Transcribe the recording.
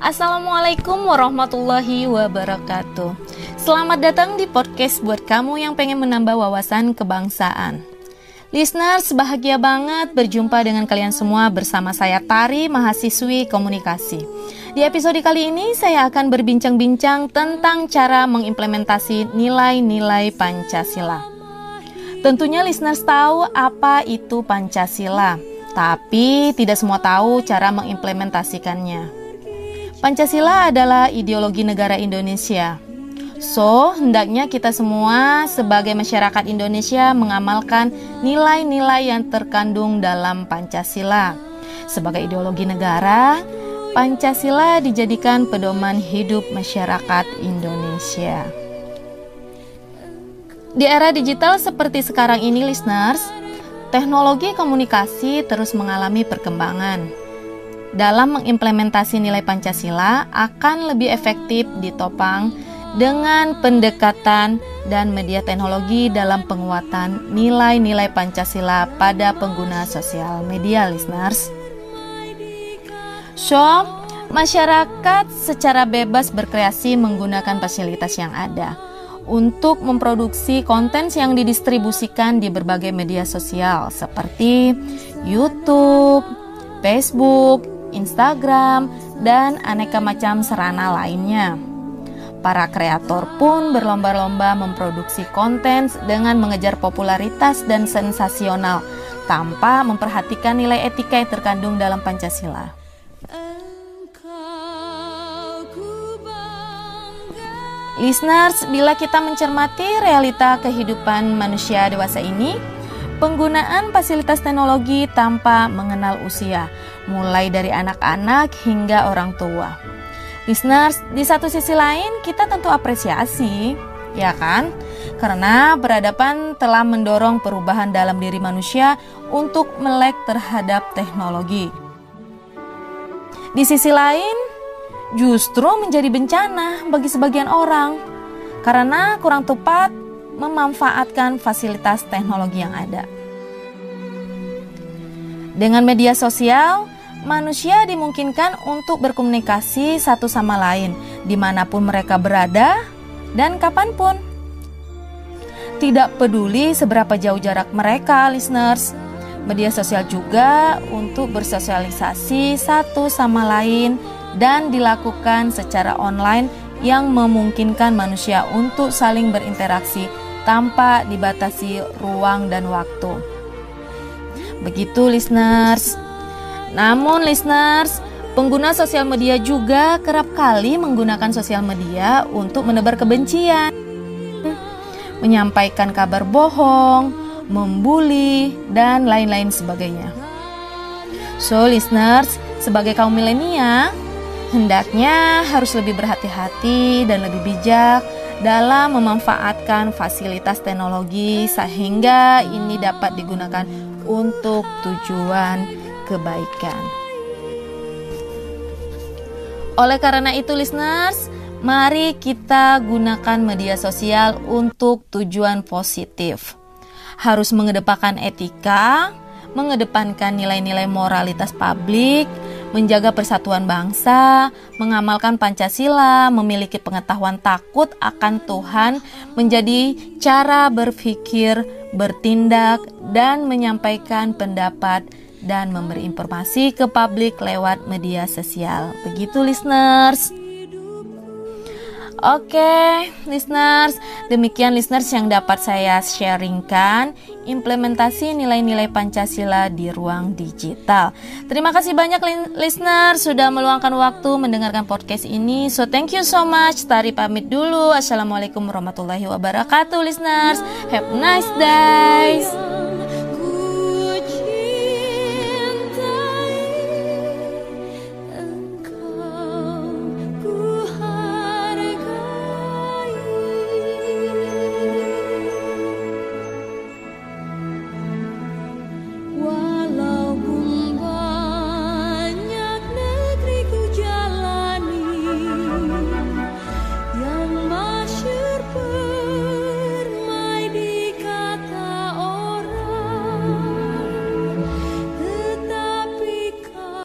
Assalamualaikum warahmatullahi wabarakatuh. Selamat datang di podcast buat kamu yang pengen menambah wawasan kebangsaan. Listeners, bahagia banget berjumpa dengan kalian semua bersama saya Tari, mahasiswi komunikasi. Di episode kali ini saya akan berbincang-bincang tentang cara mengimplementasi nilai-nilai Pancasila. Tentunya listeners tahu apa itu Pancasila, tapi tidak semua tahu cara mengimplementasikannya. Pancasila adalah ideologi negara Indonesia. So, hendaknya kita semua sebagai masyarakat Indonesia mengamalkan nilai-nilai yang terkandung dalam Pancasila. Sebagai ideologi negara, Pancasila dijadikan pedoman hidup masyarakat Indonesia. Di era digital seperti sekarang ini, listeners, teknologi komunikasi terus mengalami perkembangan dalam mengimplementasi nilai Pancasila akan lebih efektif ditopang dengan pendekatan dan media teknologi dalam penguatan nilai-nilai Pancasila pada pengguna sosial media listeners. So, masyarakat secara bebas berkreasi menggunakan fasilitas yang ada untuk memproduksi konten yang didistribusikan di berbagai media sosial seperti YouTube, Facebook, Instagram, dan aneka macam sarana lainnya. Para kreator pun berlomba-lomba memproduksi konten dengan mengejar popularitas dan sensasional tanpa memperhatikan nilai etika yang terkandung dalam Pancasila. Listeners, bila kita mencermati realita kehidupan manusia dewasa ini, penggunaan fasilitas teknologi tanpa mengenal usia, mulai dari anak-anak hingga orang tua. Listeners, di satu sisi lain kita tentu apresiasi, ya kan? Karena peradaban telah mendorong perubahan dalam diri manusia untuk melek terhadap teknologi. Di sisi lain, justru menjadi bencana bagi sebagian orang karena kurang tepat memanfaatkan fasilitas teknologi yang ada. Dengan media sosial, manusia dimungkinkan untuk berkomunikasi satu sama lain di mana pun mereka berada dan kapan pun. Tidak peduli seberapa jauh jarak mereka, listeners. Media sosial juga untuk bersosialisasi satu sama lain dan dilakukan secara online yang memungkinkan manusia untuk saling berinteraksi tanpa dibatasi ruang dan waktu. Begitu listeners. Namun listeners, pengguna sosial media juga kerap kali menggunakan sosial media untuk menebar kebencian, menyampaikan kabar bohong, membuli, dan lain-lain sebagainya. So listeners, sebagai kaum milenial, hendaknya harus lebih berhati-hati dan lebih bijak dalam memanfaatkan fasilitas teknologi sehingga ini dapat digunakan untuk tujuan kebaikan. Oleh karena itu listeners, mari kita gunakan media sosial untuk tujuan positif. Harus mengedepankan etika, mengedepankan nilai-nilai moralitas publik, menjaga persatuan bangsa, mengamalkan Pancasila, memiliki pengetahuan takut akan Tuhan, menjadi cara berpikir, bertindak, dan menyampaikan pendapat dan memberi informasi ke publik lewat media sosial. Begitu listeners. Oke, listeners, demikian listeners yang dapat saya sharingkan implementasi nilai-nilai Pancasila di ruang digital. Terima kasih banyak listeners sudah meluangkan waktu mendengarkan podcast ini. So thank you so much. Tari pamit dulu. Assalamualaikum warahmatullahi wabarakatuh, listeners. Have a nice day.